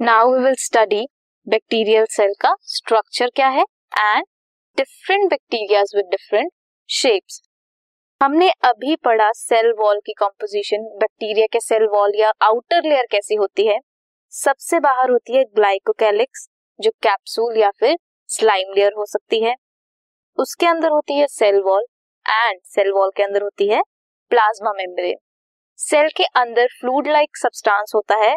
Now we will study bacterial cell का structure क्या है and different bacteria with different shapes हमने अभी पढ़ा सेल वॉल की कंपोजिशन बैक्टीरिया के सेल वॉल या आउटर लेयर कैसी होती है। सबसे बाहर होती है ग्लाइकोकैलिक्स जो कैप्सूल या फिर स्लाइम लेयर हो सकती है। उसके अंदर होती है cell wall and cell wall के अंदर होती है प्लाज्मा मेम्ब्रेन सेल के अंदर फ्लूड लाइक सब्सटेंस होता है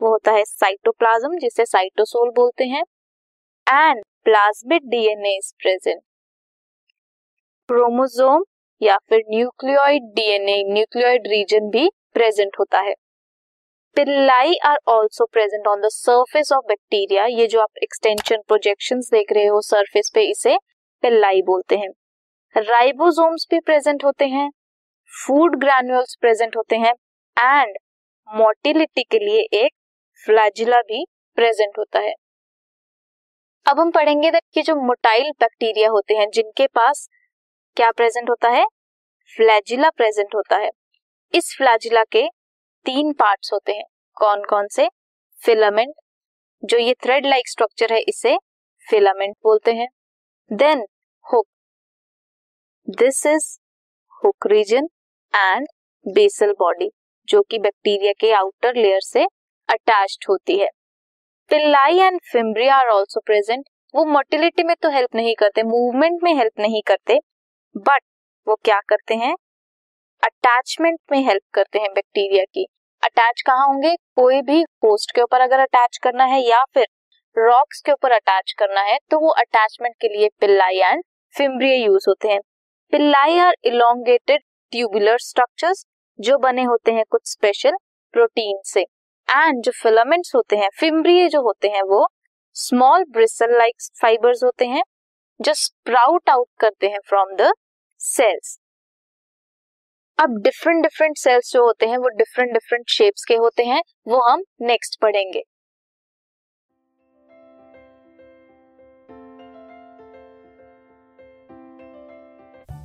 वो होता है साइटोप्लाज्म जिसे साइटोसोल बोलते हैं and plasmid DNA is present chromosome या फिर न्यूक्लियोइड डीएनए न्यूक्लियोइड रीजन भी प्रेजेंट होता है। Pili are also present on the surface of bacteria ये जो आप एक्सटेंशन प्रोजेक्शन देख रहे हो सरफेस पे इसे पिल्लाई बोलते हैं। राइबोसोम्स भी प्रेजेंट होते हैं फ़ूड ग्रैन्यूल्स प्रेजेंट होते हैं एंड मोटिलिटी के लिए एक फ्लैजिला भी प्रेजेंट होता है। अब हम पढ़ेंगे कि जो मोटाइल बैक्टीरिया होते हैं, जिनके पास क्या प्रेजेंट होता है? फ्लैजिला प्रेजेंट होता है। इस फ्लैजिला के तीन पार्ट्स होते हैं। कौन कौन से? फिलामेंट जो ये थ्रेड लाइक स्ट्रक्चर है, इसे फिलामेंट बोलते हैं। Then hook this is hook region and basal body जो कि बैक्टीरिया के आउटर लेयर से अटैच्ड होती है। Pili and fimbriae are also present वो मोटिलिटी में तो हेल्प नहीं करते मूवमेंट में हेल्प नहीं करते बट वो क्या करते हैं? अटैचमेंट में हेल्प करते हैं बैक्टीरिया की। अटैच कहाँ होंगे? कोई भी पोस्ट के ऊपर अगर अटैच करना है या फिर रॉक्स के ऊपर अटैच करना है तो वो अटैचमेंट के लिए पिल्लाई एंड फिम्ब्रिया यूज़ होते हैं। Pili are elongated tubular structures जो बने होते हैं कुछ स्पेशल प्रोटीन से। एंड जो फिलामेंट्स होते हैं फिम्ब्रिय जो होते हैं, वो स्मॉल ब्रिसल लाइक फाइबर्स होते हैं, जो स्प्राउट आउट करते हैं फ्रॉम द सेल्स अब डिफरेंट डिफरेंट सेल्स जो होते हैं, वो डिफरेंट डिफरेंट शेप्स के होते हैं, वो हम नेक्स्ट पढ़ेंगे.